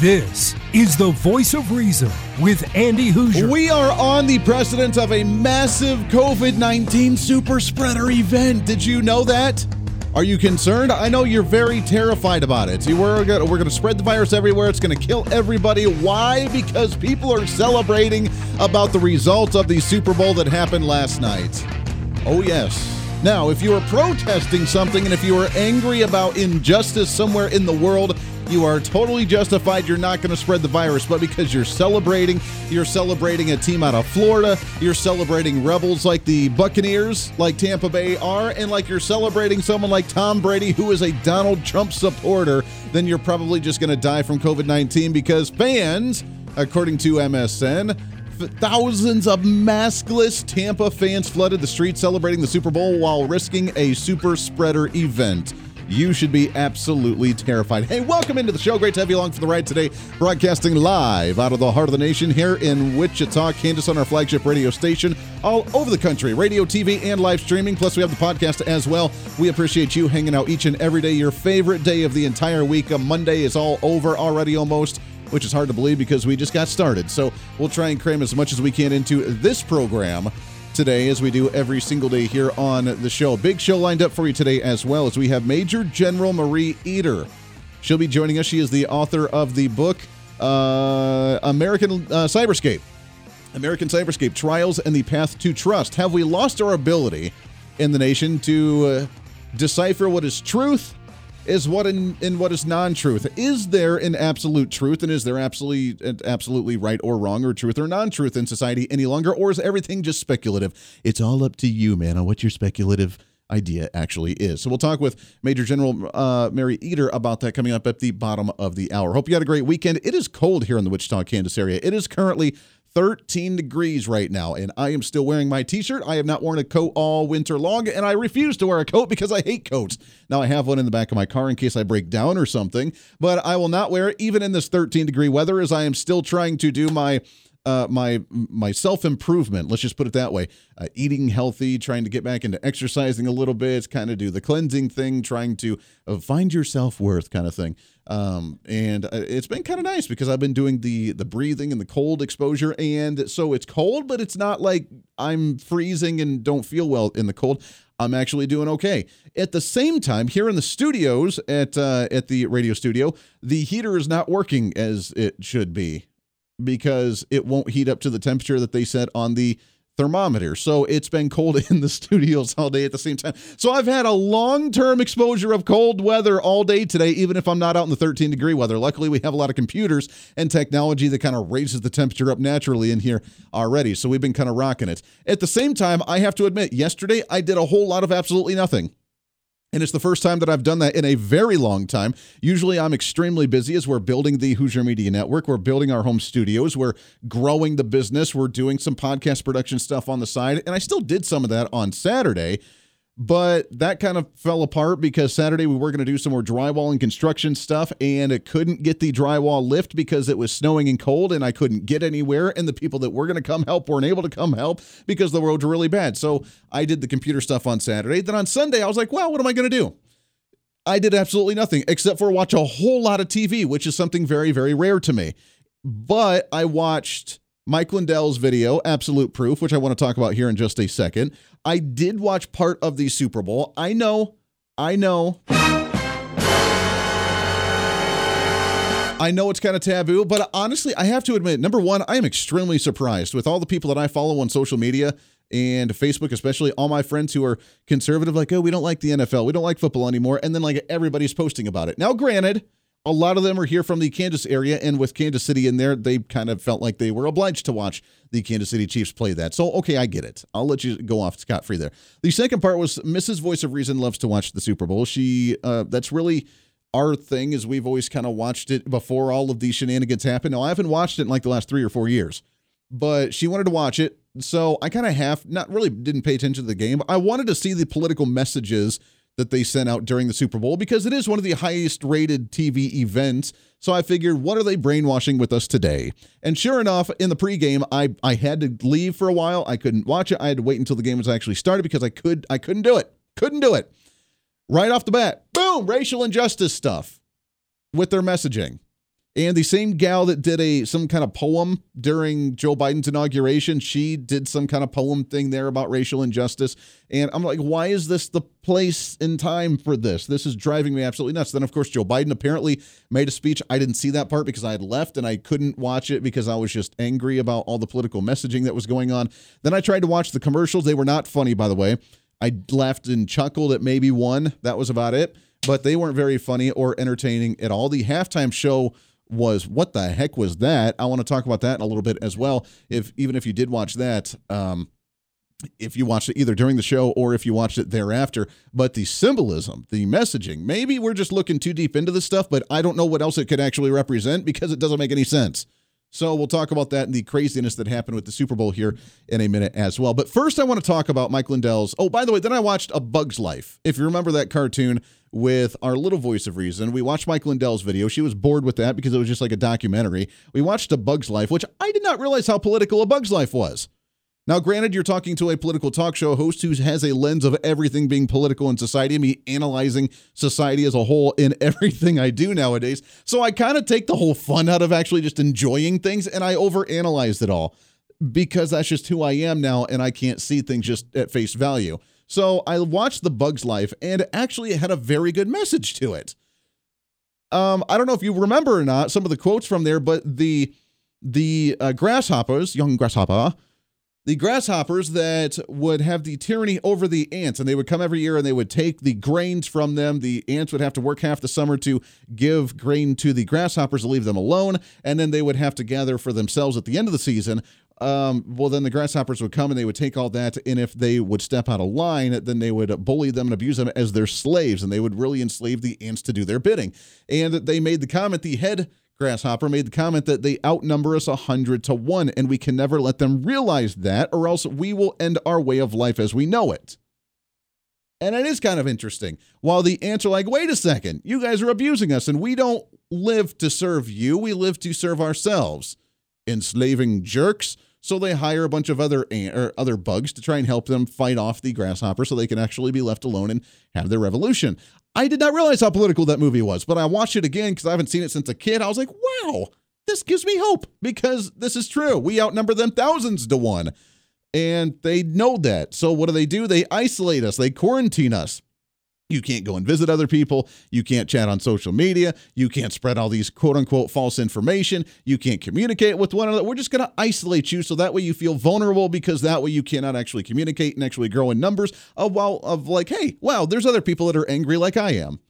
This is the voice of reason with Andy Hoosier. We are on the precedent of a massive COVID 19 super spreader event. Did you know that? Are you concerned? I know you're very terrified about it. We're going we're to spread the virus everywhere. It's going to kill everybody. Why? Because people are celebrating about the result of the Super Bowl that happened last night. Oh, yes. Now, if you are protesting something and if you are angry about injustice somewhere in the world, you are totally justified. You're not going to spread the virus, but because you're celebrating, you're celebrating a team out of Florida, you're celebrating rebels like the Buccaneers, like Tampa Bay are, and like you're celebrating someone like Tom Brady, who is a Donald Trump supporter, then you're probably just going to die from COVID 19 because fans, according to MSN, Thousands of maskless Tampa fans flooded the streets celebrating the Super Bowl while risking a super spreader event. You should be absolutely terrified. Hey, welcome into the show. Great to have you along for the ride today. Broadcasting live out of the heart of the nation here in Wichita, Kansas, on our flagship radio station, all over the country, radio, TV, and live streaming. Plus, we have the podcast as well. We appreciate you hanging out each and every day. Your favorite day of the entire week. A Monday is all over already almost which is hard to believe because we just got started. So we'll try and cram as much as we can into this program today, as we do every single day here on the show. Big show lined up for you today as well, as we have Major General Mari Eder. She'll be joining us. She is the author of the book uh, American uh, Cyberscape. American Cyberscape Trials and the Path to Trust. Have we lost our ability in the nation to uh, decipher what is truth is what in, in what is non-truth. Is there an absolute truth, and is there absolutely absolutely right or wrong, or truth or non-truth in society any longer, or is everything just speculative? It's all up to you, man, on what your speculative idea actually is. So we'll talk with Major General uh, Mari Eder about that coming up at the bottom of the hour. Hope you had a great weekend. It is cold here in the Wichita, Kansas area. It is currently 13 degrees right now, and I am still wearing my t shirt. I have not worn a coat all winter long, and I refuse to wear a coat because I hate coats. Now, I have one in the back of my car in case I break down or something, but I will not wear it even in this 13 degree weather as I am still trying to do my uh, my my self improvement. Let's just put it that way. Uh, eating healthy, trying to get back into exercising a little bit, kind of do the cleansing thing, trying to uh, find your self worth, kind of thing. Um, and uh, it's been kind of nice because I've been doing the the breathing and the cold exposure, and so it's cold, but it's not like I'm freezing and don't feel well in the cold. I'm actually doing okay. At the same time, here in the studios at uh, at the radio studio, the heater is not working as it should be because it won't heat up to the temperature that they set on the thermometer. So it's been cold in the studios all day at the same time. So I've had a long term exposure of cold weather all day today, even if I'm not out in the 13 degree weather. Luckily, we have a lot of computers and technology that kind of raises the temperature up naturally in here already. So we've been kind of rocking it. At the same time, I have to admit, yesterday I did a whole lot of absolutely nothing. And it's the first time that I've done that in a very long time. Usually I'm extremely busy as we're building the Hoosier Media Network. We're building our home studios. We're growing the business. We're doing some podcast production stuff on the side. And I still did some of that on Saturday. But that kind of fell apart because Saturday we were going to do some more drywall and construction stuff, and it couldn't get the drywall lift because it was snowing and cold, and I couldn't get anywhere. And the people that were going to come help weren't able to come help because the roads were really bad. So I did the computer stuff on Saturday. Then on Sunday, I was like, well, what am I going to do? I did absolutely nothing except for watch a whole lot of TV, which is something very, very rare to me. But I watched Mike Lindell's video, Absolute Proof, which I want to talk about here in just a second. I did watch part of the Super Bowl. I know, I know. I know it's kind of taboo, but honestly, I have to admit, number one, I am extremely surprised with all the people that I follow on social media and Facebook, especially all my friends who are conservative, like, oh, we don't like the NFL, we don't like football anymore. And then, like, everybody's posting about it. Now, granted, a lot of them are here from the Kansas area, and with Kansas City in there, they kind of felt like they were obliged to watch the Kansas City Chiefs play that. So, okay, I get it. I'll let you go off scot free there. The second part was Mrs. Voice of Reason loves to watch the Super Bowl. She, uh, that's really our thing, is we've always kind of watched it before all of these shenanigans happened. Now, I haven't watched it in like the last three or four years, but she wanted to watch it So I kind of half, not really didn't pay attention to the game. But I wanted to see the political messages that they sent out during the Super Bowl because it is one of the highest rated TV events. So I figured, what are they brainwashing with us today? And sure enough, in the pregame, I I had to leave for a while. I couldn't watch it. I had to wait until the game was actually started because I could I couldn't do it. Couldn't do it. Right off the bat, boom, racial injustice stuff with their messaging. And the same gal that did a some kind of poem during Joe Biden's inauguration, she did some kind of poem thing there about racial injustice. And I'm like, why is this the place and time for this? This is driving me absolutely nuts. Then, of course, Joe Biden apparently made a speech. I didn't see that part because I had left and I couldn't watch it because I was just angry about all the political messaging that was going on. Then I tried to watch the commercials. They were not funny, by the way. I laughed and chuckled at maybe one. That was about it. But they weren't very funny or entertaining at all. The halftime show was what the heck was that? I want to talk about that in a little bit as well. If even if you did watch that, um, if you watched it either during the show or if you watched it thereafter, but the symbolism, the messaging, maybe we're just looking too deep into this stuff, but I don't know what else it could actually represent because it doesn't make any sense. So we'll talk about that and the craziness that happened with the Super Bowl here in a minute as well. But first, I want to talk about Mike Lindell's. Oh, by the way, then I watched A Bug's Life. If you remember that cartoon with our little voice of reason, we watched Mike Lindell's video. She was bored with that because it was just like a documentary. We watched A Bug's Life, which I did not realize how political A Bug's Life was. Now, granted, you're talking to a political talk show host who has a lens of everything being political in society, me analyzing society as a whole in everything I do nowadays. So I kind of take the whole fun out of actually just enjoying things and I overanalyze it all because that's just who I am now and I can't see things just at face value. So I watched The Bug's Life and actually it had a very good message to it. Um, I don't know if you remember or not some of the quotes from there, but the the uh, grasshoppers, young grasshopper, the grasshoppers that would have the tyranny over the ants and they would come every year and they would take the grains from them. The ants would have to work half the summer to give grain to the grasshoppers to leave them alone and then they would have to gather for themselves at the end of the season. Um, well then the grasshoppers would come and they would take all that and if they would step out of line then they would bully them and abuse them as their slaves and they would really enslave the ants to do their bidding. And they made the comment the head Grasshopper made the comment that they outnumber us 100 to 1, and we can never let them realize that, or else we will end our way of life as we know it. And it is kind of interesting. While the ants are like, wait a second, you guys are abusing us, and we don't live to serve you, we live to serve ourselves. Enslaving jerks. So they hire a bunch of other ant, or other bugs to try and help them fight off the grasshopper so they can actually be left alone and have their revolution. I did not realize how political that movie was, but I watched it again because I haven't seen it since a kid. I was like, wow, this gives me hope because this is true. We outnumber them thousands to one. And they know that. So what do they do? They isolate us, they quarantine us. You can't go and visit other people. You can't chat on social media. You can't spread all these quote unquote false information. You can't communicate with one another. We're just going to isolate you so that way you feel vulnerable because that way you cannot actually communicate and actually grow in numbers of, well, of like, hey, wow, there's other people that are angry like I am.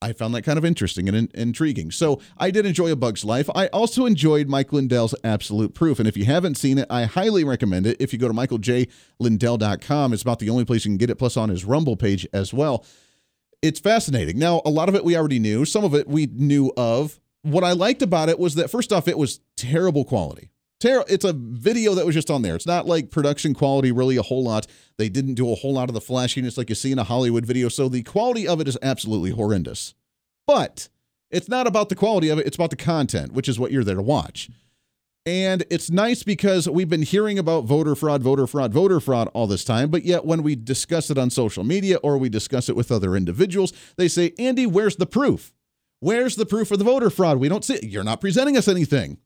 I found that kind of interesting and in- intriguing. So I did enjoy A Bug's Life. I also enjoyed Mike Lindell's Absolute Proof. And if you haven't seen it, I highly recommend it. If you go to michaeljlindell.com, it's about the only place you can get it, plus on his Rumble page as well. It's fascinating. Now, a lot of it we already knew, some of it we knew of. What I liked about it was that, first off, it was terrible quality. Ter- it's a video that was just on there. It's not like production quality, really, a whole lot. They didn't do a whole lot of the flashiness like you see in a Hollywood video. So the quality of it is absolutely horrendous. But it's not about the quality of it, it's about the content, which is what you're there to watch. And it's nice because we've been hearing about voter fraud, voter fraud, voter fraud all this time. But yet, when we discuss it on social media or we discuss it with other individuals, they say, Andy, where's the proof? Where's the proof of the voter fraud? We don't see it. You're not presenting us anything.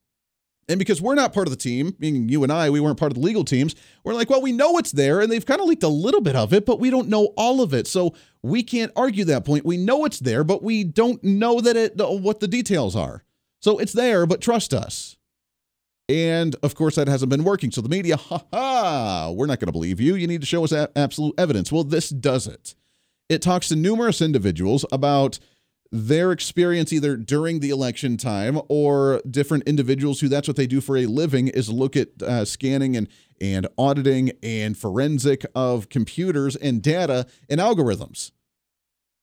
And because we're not part of the team, meaning you and I, we weren't part of the legal teams, we're like, well, we know it's there and they've kind of leaked a little bit of it, but we don't know all of it. So we can't argue that point. We know it's there, but we don't know that it what the details are. So it's there, but trust us. And of course, that hasn't been working. So the media, ha ha, we're not going to believe you. You need to show us absolute evidence. Well, this does it. It talks to numerous individuals about their experience either during the election time or different individuals who that's what they do for a living is look at uh, scanning and and auditing and forensic of computers and data and algorithms.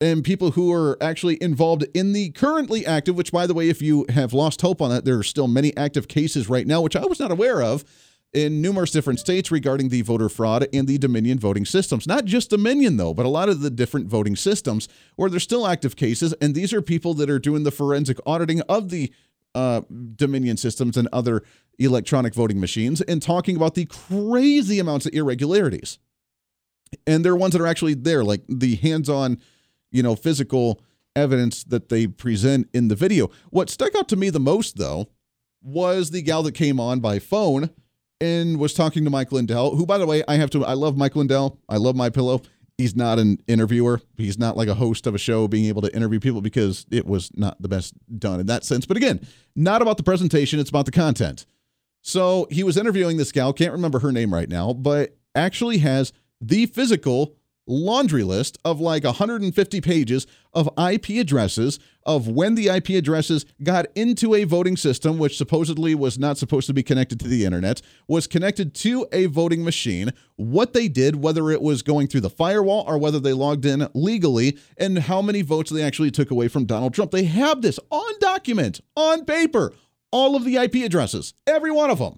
And people who are actually involved in the currently active which by the way if you have lost hope on that there are still many active cases right now which i was not aware of in numerous different states regarding the voter fraud and the Dominion voting systems. Not just Dominion, though, but a lot of the different voting systems where there's still active cases. And these are people that are doing the forensic auditing of the uh, Dominion systems and other electronic voting machines and talking about the crazy amounts of irregularities. And there are ones that are actually there, like the hands on, you know, physical evidence that they present in the video. What stuck out to me the most, though, was the gal that came on by phone and was talking to Mike Lindell, who, by the way, I have to, I love Mike Lindell. I love My Pillow. He's not an interviewer. He's not like a host of a show being able to interview people because it was not the best done in that sense. But again, not about the presentation, it's about the content. So he was interviewing this gal, can't remember her name right now, but actually has the physical laundry list of like 150 pages of IP addresses of when the IP addresses got into a voting system, which supposedly was not supposed to be connected to the internet, was connected to a voting machine, what they did, whether it was going through the firewall or whether they logged in legally, and how many votes they actually took away from Donald Trump. They have this on document, on paper, all of the IP addresses, every one of them,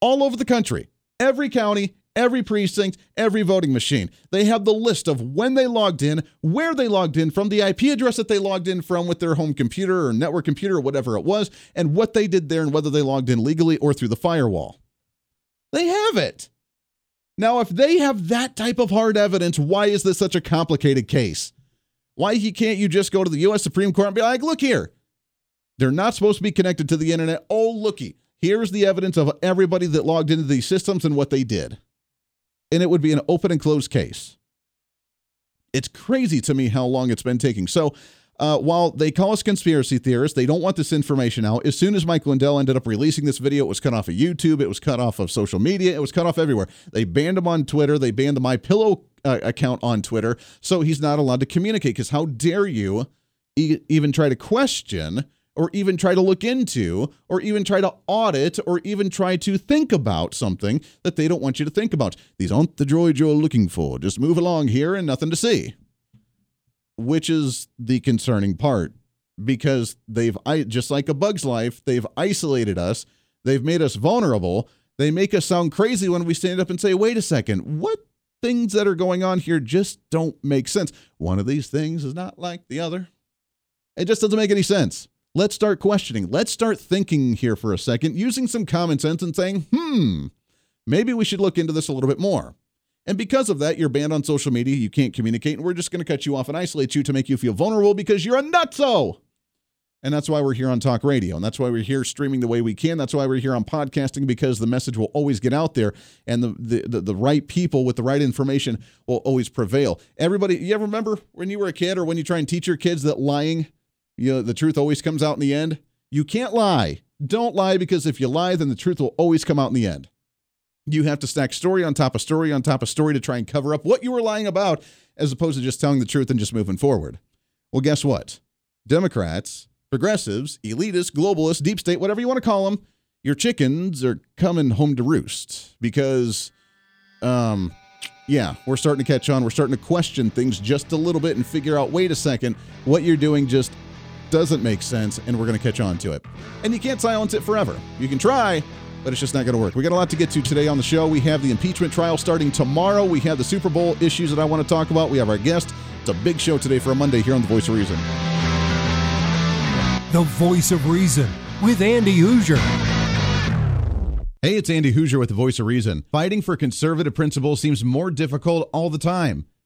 all over the country, every county, every precinct, every voting machine. They have the list of when they logged in, where they logged in from, the IP address that they logged in from with their home computer or network computer or whatever it was, and what they did there and whether they logged in legally or through the firewall. They have it. Now, if they have that type of hard evidence, why is this such a complicated case? Why can't you just go to the U.S. Supreme Court and be like, look here, they're not supposed to be connected to the internet. Oh, looky, here's the evidence of everybody that logged into these systems and what they did and it would be an open and closed case. It's crazy to me how long it's been taking. So, uh, while they call us conspiracy theorists, they don't want this information out. As soon as Mike Lindell ended up releasing this video, it was cut off of YouTube, it was cut off of social media, it was cut off everywhere. They banned him on Twitter, they banned the My Pillow uh, account on Twitter, so he's not allowed to communicate. Because how dare you e- even try to question or even try to look into, or even try to audit, or even try to think about something that they don't want you to think about. These aren't the droids you're looking for. Just move along here and nothing to see. Which is the concerning part because they've, just like a bug's life, they've isolated us, they've made us vulnerable. They make us sound crazy when we stand up and say, wait a second, what things that are going on here just don't make sense. One of these things is not like the other. It just doesn't make any sense. Let's start questioning. Let's start thinking here for a second, using some common sense and saying, hmm, maybe we should look into this a little bit more. And because of that, you're banned on social media. You can't communicate, and we're just going to cut you off and isolate you to make you feel vulnerable because you're a nutso. And that's why we're here on Talk Radio. And that's why we're here streaming the way we can. That's why we're here on podcasting because the message will always get out there and the, the, the, the, right people with the right information will always prevail. Everybody, you ever remember when you were a kid or when you try and teach your kids that lying you know, the truth always comes out in the end. You can't lie. Don't lie because if you lie, then the truth will always come out in the end. You have to stack story on top of story on top of story to try and cover up what you were lying about, as opposed to just telling the truth and just moving forward. Well, guess what? Democrats, progressives, elitists, globalists, deep state, whatever you want to call them, your chickens are coming home to roost because, um, yeah, we're starting to catch on. We're starting to question things just a little bit and figure out wait a second, what you're doing just doesn't make sense, and we're going to catch on to it. And you can't silence it forever. You can try, but it's just not going to work. We got a lot to get to today on the show. We have the impeachment trial starting tomorrow. We have the Super Bowl issues that I want to talk about. We have our guest. It's a big show today for a Monday here on The Voice of Reason. The Voice of Reason with Andy Hoosier. Hey, it's Andy Hoosier with The Voice of Reason. Fighting for conservative principles seems more difficult all the time.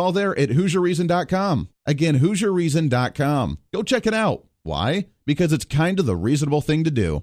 all there at HoosierReason.com. Again, HoosierReason.com. Go check it out. Why? Because it's kind of the reasonable thing to do.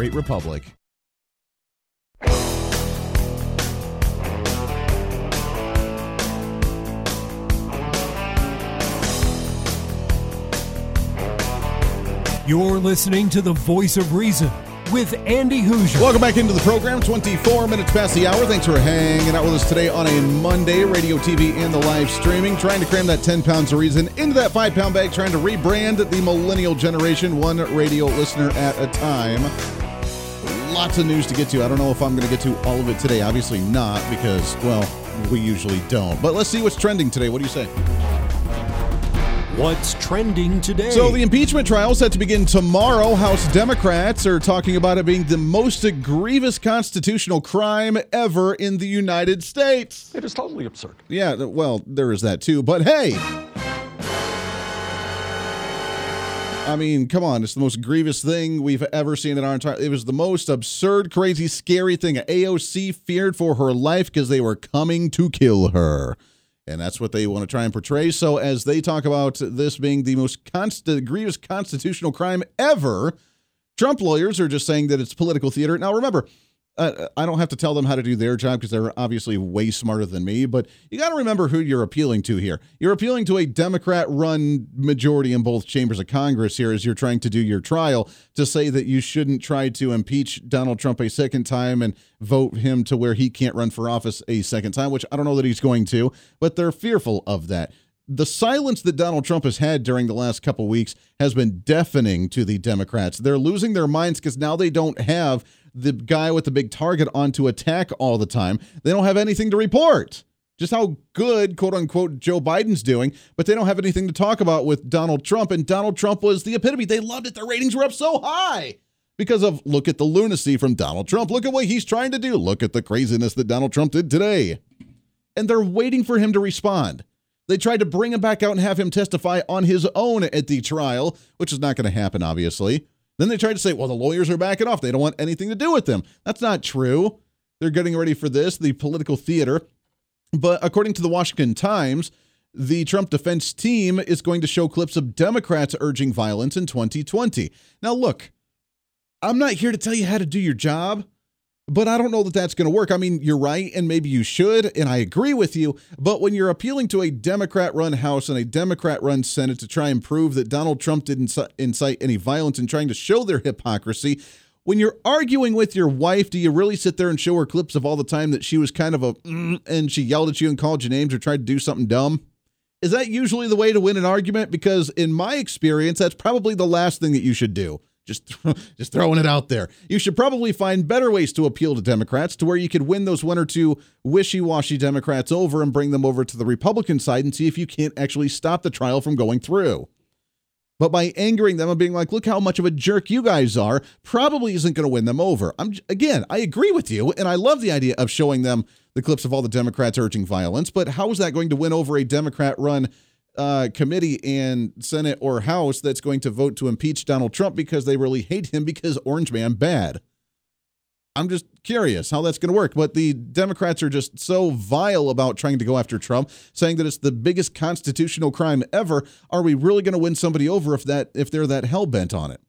republic. You're listening to the voice of reason with Andy Hoosier. Welcome back into the program. 24 minutes past the hour. Thanks for hanging out with us today on a Monday, radio, TV, and the live streaming. Trying to cram that 10 pounds of reason into that 5 pound bag, trying to rebrand the millennial generation, one radio listener at a time. Lots of news to get to. I don't know if I'm going to get to all of it today. Obviously not, because, well, we usually don't. But let's see what's trending today. What do you say? What's trending today? So the impeachment trial set to begin tomorrow. House Democrats are talking about it being the most grievous constitutional crime ever in the United States. It is totally absurd. Yeah, well, there is that too. But hey, I mean, come on, it's the most grievous thing we've ever seen in our entire. It was the most absurd, crazy, scary thing. AOC feared for her life because they were coming to kill her. And that's what they want to try and portray. So, as they talk about this being the most constant, grievous constitutional crime ever, Trump lawyers are just saying that it's political theater. Now, remember, uh, I don't have to tell them how to do their job because they're obviously way smarter than me, but you got to remember who you're appealing to here. You're appealing to a Democrat run majority in both chambers of Congress here as you're trying to do your trial to say that you shouldn't try to impeach Donald Trump a second time and vote him to where he can't run for office a second time, which I don't know that he's going to, but they're fearful of that the silence that Donald Trump has had during the last couple weeks has been deafening to the Democrats. They're losing their minds because now they don't have the guy with the big target on to attack all the time. They don't have anything to report. Just how good, quote unquote, Joe Biden's doing, but they don't have anything to talk about with Donald Trump. And Donald Trump was the epitome. They loved it. Their ratings were up so high because of look at the lunacy from Donald Trump. Look at what he's trying to do. Look at the craziness that Donald Trump did today. And they're waiting for him to respond. They tried to bring him back out and have him testify on his own at the trial, which is not going to happen, obviously. Then they tried to say, well, the lawyers are backing off. They don't want anything to do with them. That's not true. They're getting ready for this, the political theater. But according to the Washington Times, the Trump defense team is going to show clips of Democrats urging violence in 2020. Now, look, I'm not here to tell you how to do your job. But I don't know that that's going to work. I mean, you're right, and maybe you should, and I agree with you. But when you're appealing to a Democrat run House and a Democrat run Senate to try and prove that Donald Trump didn't incite any violence and trying to show their hypocrisy, when you're arguing with your wife, do you really sit there and show her clips of all the time that she was kind of a mm, and she yelled at you and called you names or tried to do something dumb? Is that usually the way to win an argument? Because in my experience, that's probably the last thing that you should do. Just, just throwing it out there. You should probably find better ways to appeal to Democrats to where you could win those one or two wishy washy Democrats over and bring them over to the Republican side and see if you can't actually stop the trial from going through. But by angering them and being like, look how much of a jerk you guys are, probably isn't going to win them over. I'm again, I agree with you, and I love the idea of showing them the clips of all the Democrats urging violence. But how is that going to win over a Democrat run uh, committee and Senate or House that's going to vote to impeach Donald Trump because they really hate him because Orange Man bad. I'm just curious how that's going to work. But the Democrats are just so vile about trying to go after Trump, saying that it's the biggest constitutional crime ever. Are we really going to win somebody over if that if they're that hell bent on it?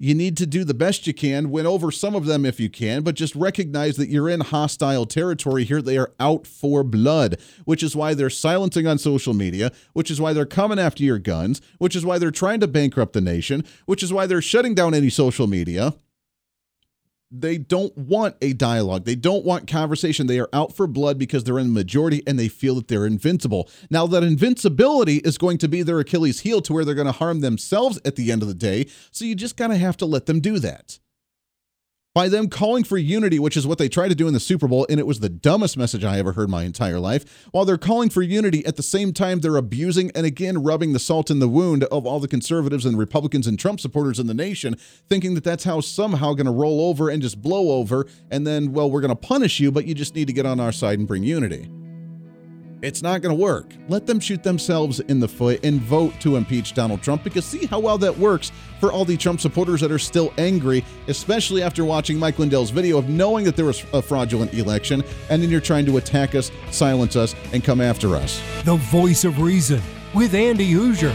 You need to do the best you can, win over some of them if you can, but just recognize that you're in hostile territory here. They are out for blood, which is why they're silencing on social media, which is why they're coming after your guns, which is why they're trying to bankrupt the nation, which is why they're shutting down any social media. They don't want a dialogue. They don't want conversation. They are out for blood because they're in the majority and they feel that they're invincible. Now, that invincibility is going to be their Achilles heel to where they're going to harm themselves at the end of the day. So you just kind of have to let them do that by them calling for unity, which is what they tried to do in the Super Bowl, and it was the dumbest message I ever heard my entire life. While they're calling for unity, at the same time, they're abusing and again rubbing the salt in the wound of all the conservatives and Republicans and Trump supporters in the nation, thinking that that's how somehow going to roll over and just blow over, and then, well, we're going to punish you, but you just need to get on our side and bring unity. It's not going to work. Let them shoot themselves in the foot and vote to impeach Donald Trump because see how well that works for all the Trump supporters that are still angry, especially after watching Mike Lindell's video of knowing that there was a fraudulent election, and then you're trying to attack us, silence us, and come after us. The voice of reason with Andy Hoosier.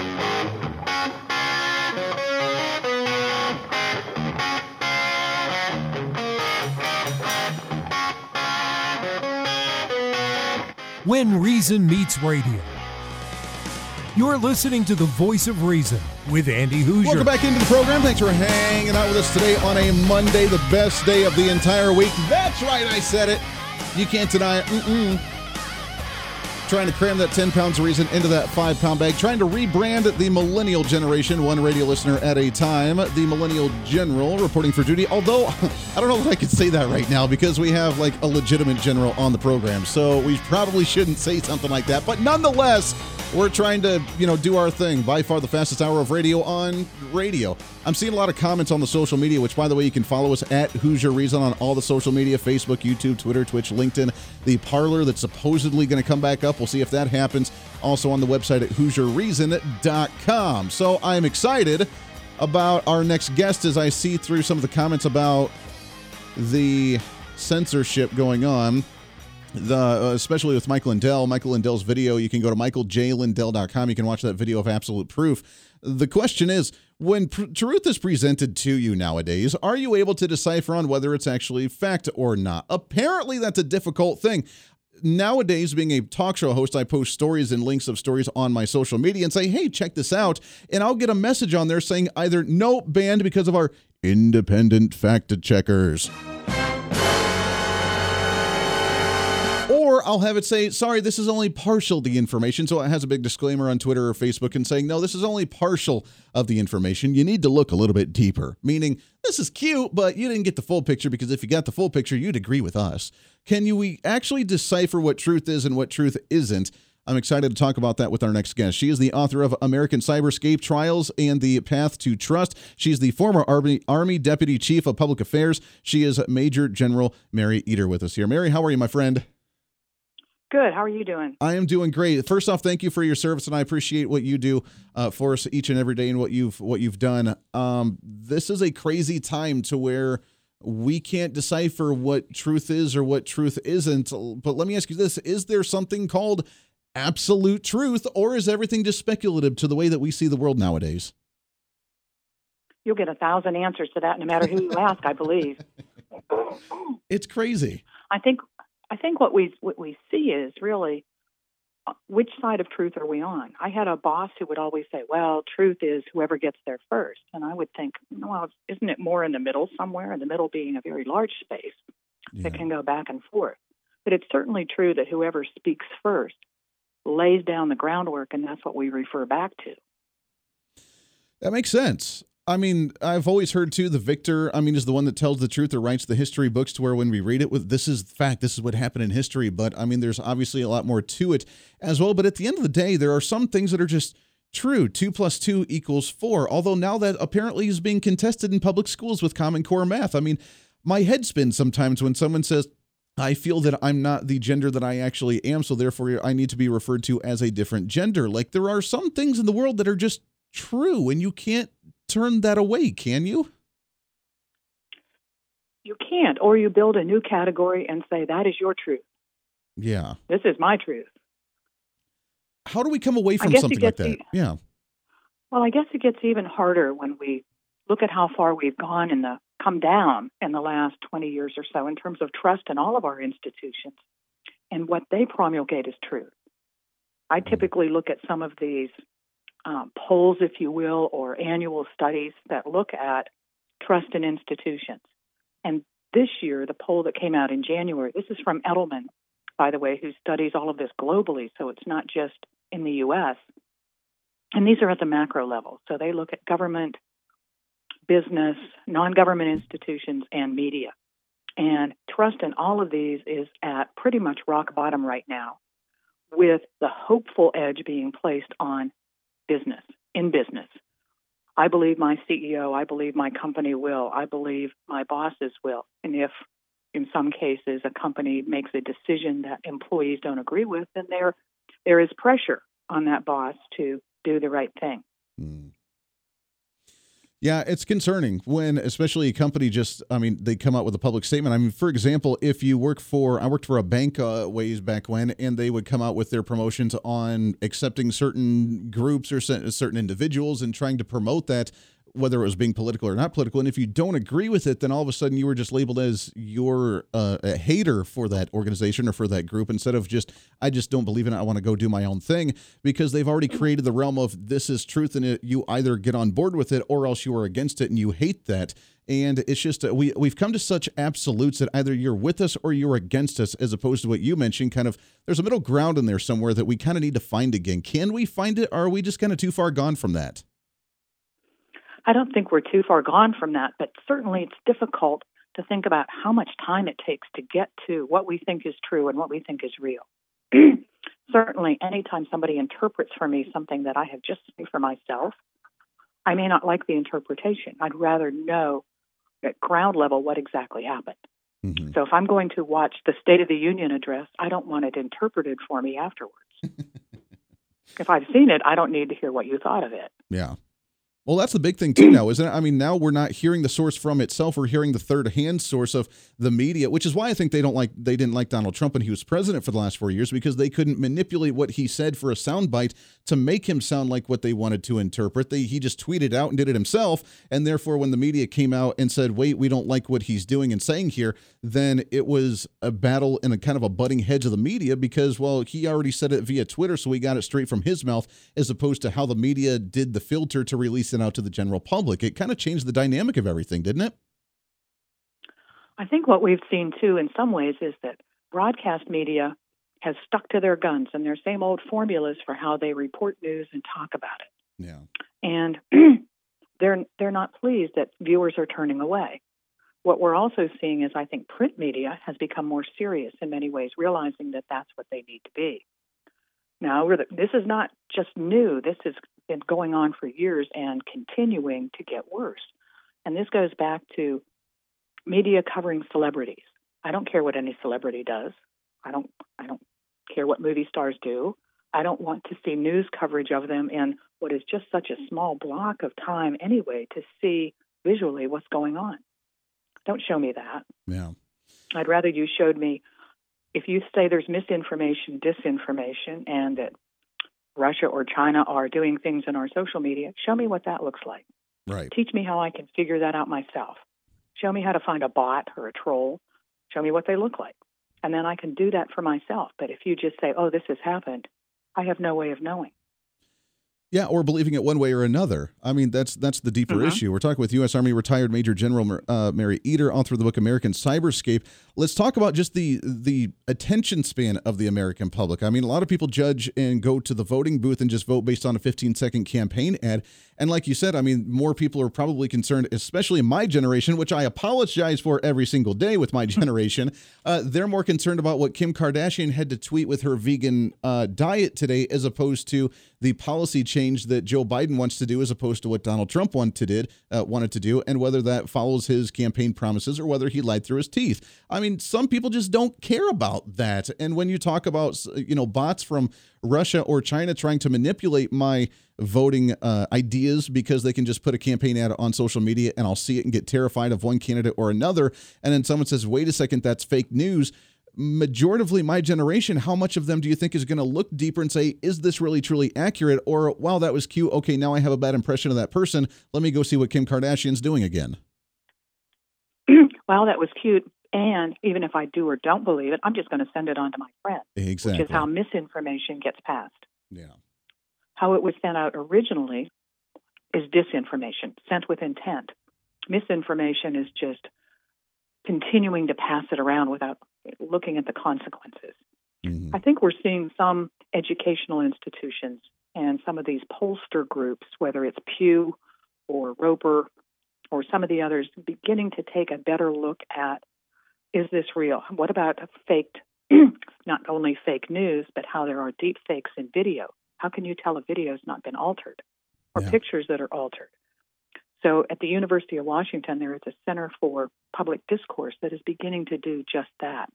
When Reason Meets Radio. You're listening to the voice of reason with Andy Hoosier. Welcome back into the program. Thanks for hanging out with us today on a Monday, the best day of the entire week. That's right, I said it. You can't deny it. Mm-mm. Trying to cram that 10 pounds of reason into that 5 pound bag. Trying to rebrand the millennial generation, one radio listener at a time. The millennial general reporting for duty. Although, I don't know if I could say that right now because we have like a legitimate general on the program. So we probably shouldn't say something like that. But nonetheless, we're trying to, you know, do our thing. By far the fastest hour of radio on radio. I'm seeing a lot of comments on the social media, which, by the way, you can follow us at Hoosier Reason on all the social media Facebook, YouTube, Twitter, Twitch, LinkedIn. The Parler that's supposedly going to come back up. We'll see if that happens. Also on the website at HoosierReason.com. So I'm excited about our next guest as I see through some of the comments about the censorship going on the uh, especially with Michael Lindell, Michael Lindell's video, you can go to michaeljlindell.com. You can watch that video of absolute proof. The question is, when pr- truth is presented to you nowadays, are you able to decipher on whether it's actually fact or not? Apparently, that's a difficult thing. Nowadays, being a talk show host, I post stories and links of stories on my social media and say, hey, check this out. And I'll get a message on there saying either no, banned because of our independent fact checkers. Or I'll have it say, sorry, this is only partial the information. So it has a big disclaimer on Twitter or Facebook and saying, no, this is only partial of the information. You need to look a little bit deeper, meaning this is cute, but you didn't get the full picture because if you got the full picture, you'd agree with us. Can you we actually decipher what truth is and what truth isn't? I'm excited to talk about that with our next guest. She is the author of American Cyberscape Trials and the Path to Trust. She's the former Army, Army Deputy Chief of Public Affairs. She is Major General Mari Eder with us here. Mari, how are you, my friend? Good. How are you doing? I am doing great. First off, thank you for your service, and I appreciate what you do uh, for us each and every day, and what you've what you've done. Um, this is a crazy time to where we can't decipher what truth is or what truth isn't. But let me ask you this: Is there something called absolute truth, or is everything just speculative to the way that we see the world nowadays? You'll get a thousand answers to that, no matter who you ask. I believe. It's crazy. I think I think what we what we see is really uh, which side of truth are we on? I had a boss who would always say, "Well, truth is whoever gets there first. and I would think, "Well, isn't it more in the middle somewhere? In the middle being a very large space yeah. that can go back and forth." But it's certainly true that whoever speaks first lays down the groundwork, and that's what we refer back to. That makes sense. I mean, I've always heard too the victor, I mean, is the one that tells the truth or writes the history books to where when we read it with this is fact, this is what happened in history. But I mean, there's obviously a lot more to it as well. But at the end of the day, there are some things that are just true. Two plus two equals four. Although now that apparently is being contested in public schools with Common Core math. I mean, my head spins sometimes when someone says, I feel that I'm not the gender that I actually am, so therefore I need to be referred to as a different gender. Like there are some things in the world that are just true, and you can't turn that away, can you? You can't, or you build a new category and say that is your truth. Yeah. This is my truth. How do we come away from something like that? The, yeah. Well, I guess it gets even harder when we look at how far we've gone in the come down in the last 20 years or so in terms of trust in all of our institutions and what they promulgate as truth. I mm-hmm. typically look at some of these um, polls, if you will, or annual studies that look at trust in institutions. And this year, the poll that came out in January, this is from Edelman, by the way, who studies all of this globally, so it's not just in the U.S. And these are at the macro level. So they look at government, business, non government institutions, and media. And trust in all of these is at pretty much rock bottom right now, with the hopeful edge being placed on business, in business. I believe my CEO, I believe my company will, I believe my bosses will. And if in some cases a company makes a decision that employees don't agree with, then there there is pressure on that boss to do the right thing. Yeah, it's concerning when, especially a company just, I mean, they come out with a public statement. I mean, for example, if you work for, I worked for a bank uh, ways back when, and they would come out with their promotions on accepting certain groups or certain individuals and trying to promote that whether it was being political or not political. And if you don't agree with it, then all of a sudden you were just labeled as you're uh, a hater for that organization or for that group instead of just, I just don't believe in it. I want to go do my own thing because they've already created the realm of this is truth and it, you either get on board with it or else you are against it and you hate that. And it's just uh, we we've come to such absolutes that either you're with us or you're against us, as opposed to what you mentioned. Kind of, there's a middle ground in there somewhere that we kind of need to find again. Can we find it? Or are we just kind of too far gone from that? I don't think we're too far gone from that, but certainly it's difficult to think about how much time it takes to get to what we think is true and what we think is real. certainly, anytime somebody interprets for me something that I have just seen for myself, I may not like the interpretation. I'd rather know at ground level what exactly happened. Mm-hmm. So if I'm going to watch the State of the Union address, I don't want it interpreted for me afterwards. if I've seen it, I don't need to hear what you thought of it. Yeah. Well, that's the big thing too now, isn't it? I mean, now we're not hearing the source from itself; we're hearing the third-hand source of the media, which is why I think they don't like they didn't like Donald Trump when he was president for the last four years because they couldn't manipulate what he said for a soundbite to make him sound like what they wanted to interpret. They he just tweeted out and did it himself, and therefore, when the media came out and said, "Wait, we don't like what he's doing and saying here," then it was a battle and a kind of a butting heads of the media because, well, he already said it via Twitter, so we got it straight from his mouth, as opposed to how the media did the filter to release it out to the general public. It kind of changed the dynamic of everything, didn't it? I think what we've seen too, in some ways, is that broadcast media has stuck to their guns and their same old formulas for how they report news and talk about it. Yeah. And they're they're not pleased that viewers are turning away. What we're also seeing is I think print media has become more serious in many ways, realizing that that's what they need to be. Now, this is not just new. This has been going on for years and continuing to get worse. And this goes back to media covering celebrities. I don't care what any celebrity does. I don't I don't care what movie stars do. I don't want to see news coverage of them in what is just such a small block of time anyway to see visually what's going on. Don't show me that. Yeah. I'd rather you showed me if you say there's misinformation, disinformation, and that Russia or China are doing things in our social media, show me what that looks like. Right. Teach me how I can figure that out myself. Show me how to find a bot or a troll. Show me what they look like. And then I can do that for myself. But if you just say, oh, this has happened, I have no way of knowing. Yeah, or believing it one way or another. I mean, that's that's the deeper mm-hmm. issue. We're talking with U.S. Army retired Major General uh, Mari Eder, author of the book American Cyberscape. Let's talk about just the the attention span of the American public. I mean, a lot of people judge and go to the voting booth and just vote based on a 15 second campaign ad, And like you said, I mean, more people are probably concerned, especially my generation, which I apologize for every single day with my generation. Uh, they're more concerned about what Kim Kardashian had to tweet with her vegan uh, diet today, as opposed to the policy change that Joe Biden wants to do, as opposed to what Donald Trump wanted to did uh, wanted to do, and whether that follows his campaign promises or whether he lied through his teeth. I mean, some people just don't care about that. And when you talk about you know bots from Russia or China trying to manipulate my voting uh, ideas because they can just put a campaign ad on social media and I'll see it and get terrified of one candidate or another, and then someone says, "Wait a second, that's fake news." Majoritively my generation, how much of them do you think is going to look deeper and say, is this really truly accurate? Or, wow, that was cute. Okay, now I have a bad impression of that person. Let me go see what Kim Kardashian's doing again. wow, that was cute. And even if I do or don't believe it, I'm just going to send it on to my friend. Exactly. Which is how misinformation gets passed. Yeah. How it was sent out originally is disinformation, sent with intent. Misinformation is just continuing to pass it around without looking at the consequences. Mm-hmm. I think we're seeing some educational institutions and some of these pollster groups, whether it's Pew or Roper or some of the others, beginning to take a better look at is this real? What about faked, not only fake news, but how there are deep fakes in video? How can you tell a video has not been altered or yeah. pictures that are altered? So at the University of Washington, there is a Center for Public Discourse that is beginning to do just that.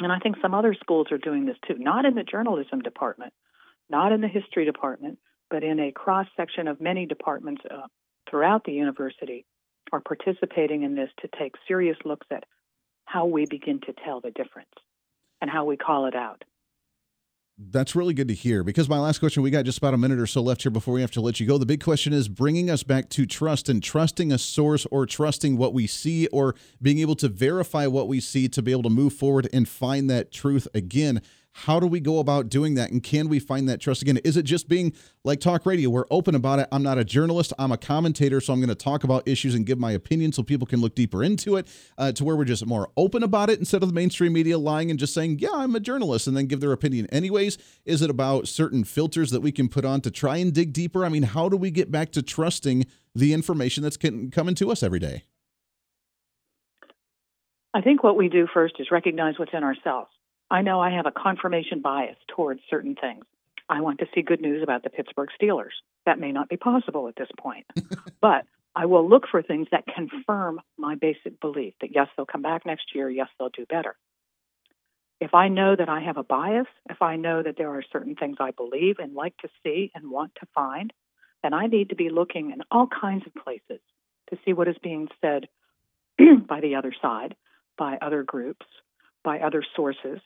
And I think some other schools are doing this too, not in the journalism department, not in the history department, but in a cross section of many departments uh, throughout the university are participating in this to take serious looks at how we begin to tell the difference and how we call it out. That's really good to hear because my last question, we got just about a minute or so left here before we have to let you go. The big question is bringing us back to trust and trusting a source or trusting what we see or being able to verify what we see to be able to move forward and find that truth again. How do we go about doing that? And can we find that trust again? Is it just being like talk radio? We're open about it. I'm not a journalist, I'm a commentator. So I'm going to talk about issues and give my opinion so people can look deeper into it uh, to where we're just more open about it instead of the mainstream media lying and just saying, yeah, I'm a journalist and then give their opinion anyways. Is it about certain filters that we can put on to try and dig deeper? I mean, how do we get back to trusting the information that's coming to us every day? I think what we do first is recognize what's in ourselves. I know I have a confirmation bias towards certain things. I want to see good news about the Pittsburgh Steelers. That may not be possible at this point, but I will look for things that confirm my basic belief that yes, they'll come back next year, yes, they'll do better. If I know that I have a bias, if I know that there are certain things I believe and like to see and want to find, then I need to be looking in all kinds of places to see what is being said by the other side, by other groups, by other sources,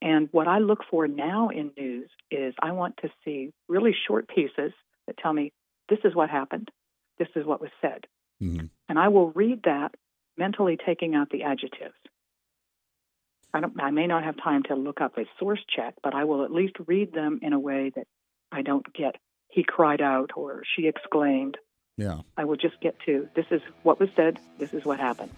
and what I look for now in news is I want to see really short pieces that tell me this is what happened, this is what was said. Mm-hmm. And I will read that mentally taking out the adjectives. I, don't, I may not have time to look up a source check, but I will at least read them in a way that I don't get he cried out or she exclaimed. Yeah. I will just get to this is what was said, this is what happened.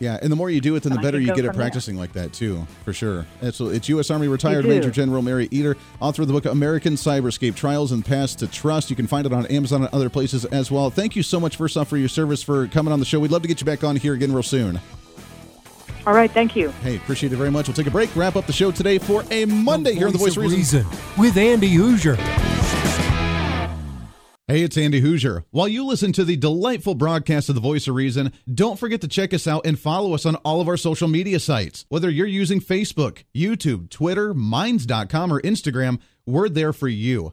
Yeah, and the more you do it, then the better you get at practicing there. like that too, for sure. It's, it's U.S. Army retired Major General Mari Eder, author of the book American Cyberscape: Trials and Paths to Trust. You can find it on Amazon and other places as well. Thank you so much, first off, for your service for coming on the show. We'd love to get you back on here again real soon. All right, thank you. Hey, appreciate it very much. We'll take a break, wrap up the show today for a Monday the here on the Voice of Reason. Reason with Andy Hoosier. Hey, it's Andy Hoosier. While you listen to the delightful broadcast of The Voice of Reason, don't forget to check us out and follow us on all of our social media sites. Whether you're using Facebook, YouTube, Twitter, Minds.com, or Instagram, we're there for you.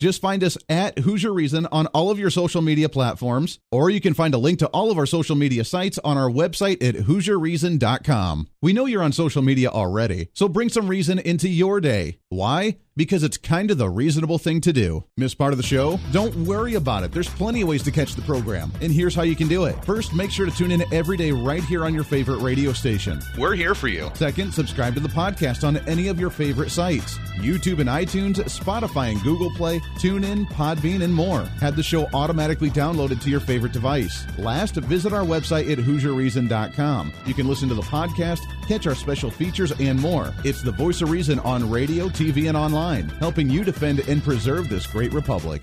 Just find us at Hoosier Reason on all of your social media platforms, or you can find a link to all of our social media sites on our website at HoosierReason.com. We know you're on social media already, so bring some reason into your day. Why? Because it's kind of the reasonable thing to do. Miss part of the show? Don't worry about it. There's plenty of ways to catch the program, and here's how you can do it. First, make sure to tune in every day right here on your favorite radio station. We're here for you. Second, subscribe to the podcast on any of your favorite sites YouTube and iTunes, Spotify and Google Play, TuneIn, Podbean, and more. Have the show automatically downloaded to your favorite device. Last, visit our website at HoosierReason.com. You can listen to the podcast, catch our special features, and more. It's the voice of reason on radio, TV, and online, helping you defend and preserve this great republic.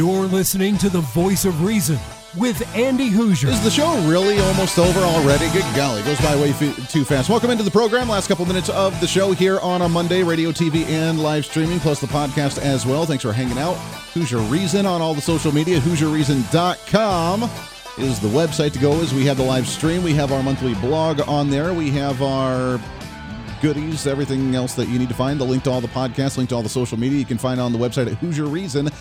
You're listening to the voice of reason with Andy Hoosier. Is the show really almost over already? Good golly, goes by way f- too fast. Welcome into the program. Last couple minutes of the show here on a Monday, radio, TV, and live streaming, plus the podcast as well. Thanks for hanging out. Hoosier Reason on all the social media. HoosierReason.com is the website to go as we have the live stream. We have our monthly blog on there. We have our goodies, everything else that you need to find. The link to all the podcasts, link to all the social media you can find on the website at HoosierReason.com.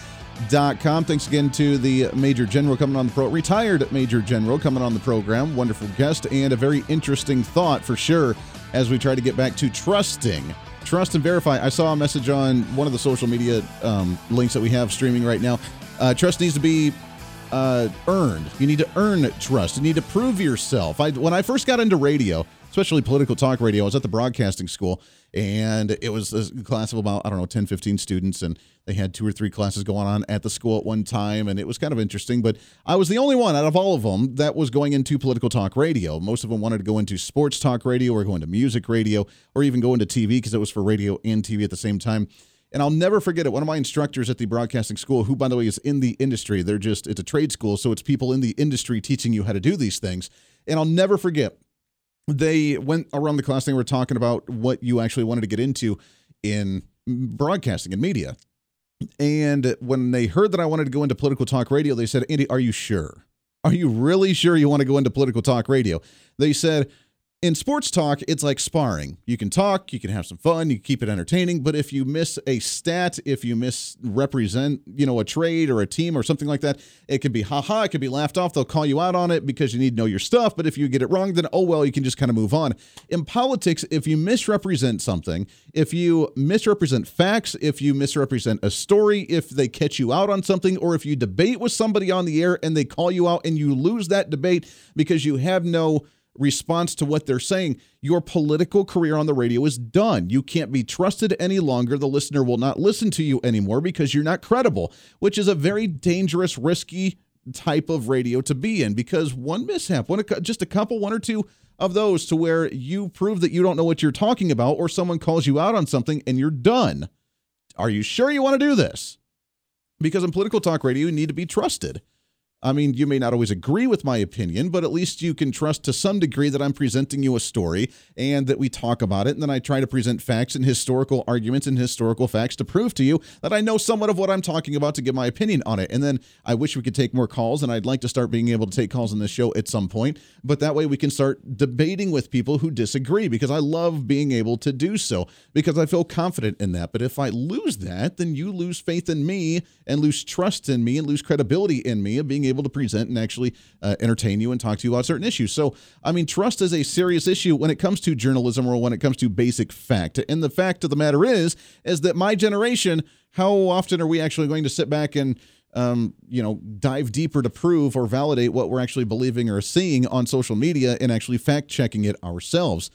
Com. Thanks again to the Major General coming on the pro retired Major General coming on the program. Wonderful guest and a very interesting thought for sure as we try to get back to trusting. Trust and verify. I saw a message on one of the social media um, links that we have streaming right now. Uh, trust needs to be uh, earned. You need to earn trust. You need to prove yourself. I, when I first got into radio, especially political talk radio, I was at the broadcasting school and it was a class of about i don't know 10 15 students and they had two or three classes going on at the school at one time and it was kind of interesting but i was the only one out of all of them that was going into political talk radio most of them wanted to go into sports talk radio or go into music radio or even go into tv because it was for radio and tv at the same time and I'll never forget it. One of my instructors at the broadcasting school, who, by the way, is in the industry, they're just, it's a trade school. So it's people in the industry teaching you how to do these things. And I'll never forget they went around the class. They were talking about what you actually wanted to get into in broadcasting and media. And when they heard that I wanted to go into political talk radio, they said, Andy, are you sure? Are you really sure you want to go into political talk radio? They said, in sports talk, it's like sparring. You can talk, you can have some fun, you keep it entertaining. But if you miss a stat, if you misrepresent, you know, a trade or a team or something like that, it could be haha, it could be laughed off. They'll call you out on it because you need to know your stuff. But if you get it wrong, then oh well, you can just kind of move on. In politics, if you misrepresent something, if you misrepresent facts, if you misrepresent a story, if they catch you out on something, or if you debate with somebody on the air and they call you out and you lose that debate because you have no response to what they're saying, your political career on the radio is done. You can't be trusted any longer. The listener will not listen to you anymore because you're not credible, which is a very dangerous, risky type of radio to be in because one mishap, one just a couple, one or two of those to where you prove that you don't know what you're talking about or someone calls you out on something and you're done. Are you sure you want to do this? Because in political talk radio, you need to be trusted. I mean, you may not always agree with my opinion, but at least you can trust to some degree that I'm presenting you a story and that we talk about it. And then I try to present facts and historical arguments and historical facts to prove to you that I know somewhat of what I'm talking about to give my opinion on it. And then I wish we could take more calls, and I'd like to start being able to take calls on this show at some point. But that way we can start debating with people who disagree because I love being able to do so because I feel confident in that. But if I lose that, then you lose faith in me and lose trust in me and lose credibility in me of being able to present and actually uh, entertain you and talk to you about certain issues. So, I mean, trust is a serious issue when it comes to journalism or when it comes to basic fact. And the fact of the matter is, is that my generation, how often are we actually going to sit back and um, you know, dive deeper to prove or validate what we're actually believing or seeing on social media and actually fact checking it ourselves.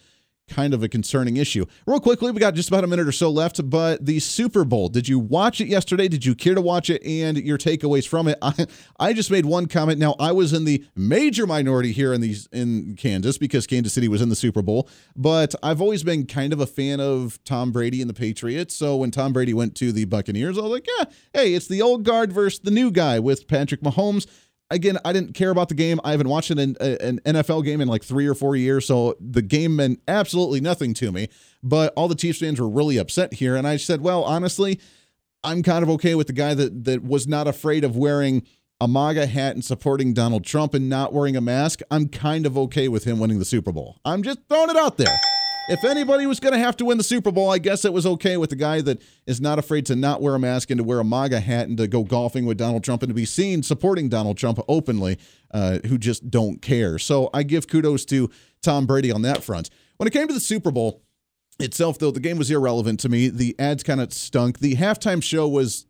Kind of a concerning issue. Real quickly, we got just about a minute or so left, but the Super Bowl, did you watch it yesterday? Did you care to watch it and your takeaways from it? I, I just made one comment. Now, I was in the major minority here in these in Kansas because Kansas City was in the Super Bowl, but I've always been kind of a fan of Tom Brady and the Patriots. So when Tom Brady went to the Buccaneers, I was like, yeah, hey, it's the old guard versus the new guy with Patrick Mahomes again, I didn't care about the game. I haven't watched an, an NFL game in like three or four years, so the game meant absolutely nothing to me. But all the Chiefs fans were really upset here, and I said, well, honestly, I'm kind of okay with the guy that that was not afraid of wearing a MAGA hat and supporting Donald Trump and not wearing a mask. I'm kind of okay with him winning the Super Bowl. I'm just throwing it out there if anybody was going to have to win the Super Bowl, I guess it was okay with the guy that is not afraid to not wear a mask and to wear a MAGA hat and to go golfing with Donald Trump and to be seen supporting Donald Trump openly, uh, who just don't care. So I give kudos to Tom Brady on that front. When it came to the Super Bowl itself, though, the game was irrelevant to me. The ads kind of stunk. The halftime show was.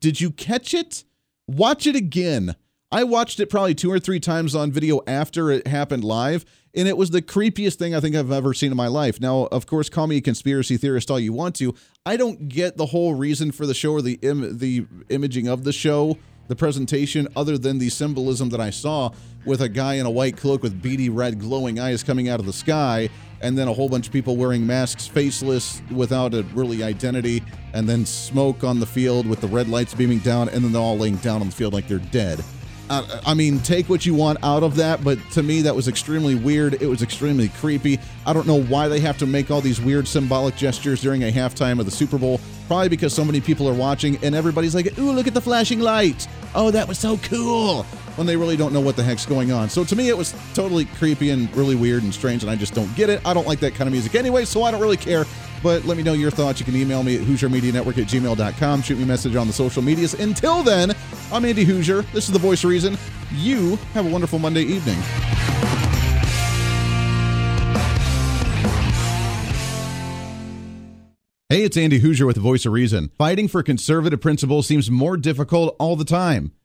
Did you catch it? Watch it again. I watched it probably two or three times on video after it happened live and it was the creepiest thing I think I've ever seen in my life. Now, of course, call me a conspiracy theorist all you want to. I don't get the whole reason for the show or the Im- the imaging of the show, the presentation, other than the symbolism that I saw with a guy in a white cloak with beady red glowing eyes coming out of the sky, and then a whole bunch of people wearing masks, faceless, without a really identity, and then smoke on the field with the red lights beaming down, and then they're all laying down on the field like they're dead. I mean, take what you want out of that, but to me, that was extremely weird. It was extremely creepy. I don't know why they have to make all these weird symbolic gestures during a halftime of the Super Bowl. Probably because so many people are watching and everybody's like, ooh, look at the flashing light. Oh, that was so cool. When they really don't know what the heck's going on. So to me, it was totally creepy and really weird and strange, and I just don't get it. I don't like that kind of music anyway, so I don't really care. But let me know your thoughts. You can email me at HoosierMediaNetwork at gmail.com. Shoot me a message on the social medias. Until then, I'm Andy Hoosier. This is The Voice of Reason. You have a wonderful Monday evening. Hey, it's Andy Hoosier with the Voice of Reason. Fighting for conservative principles seems more difficult all the time.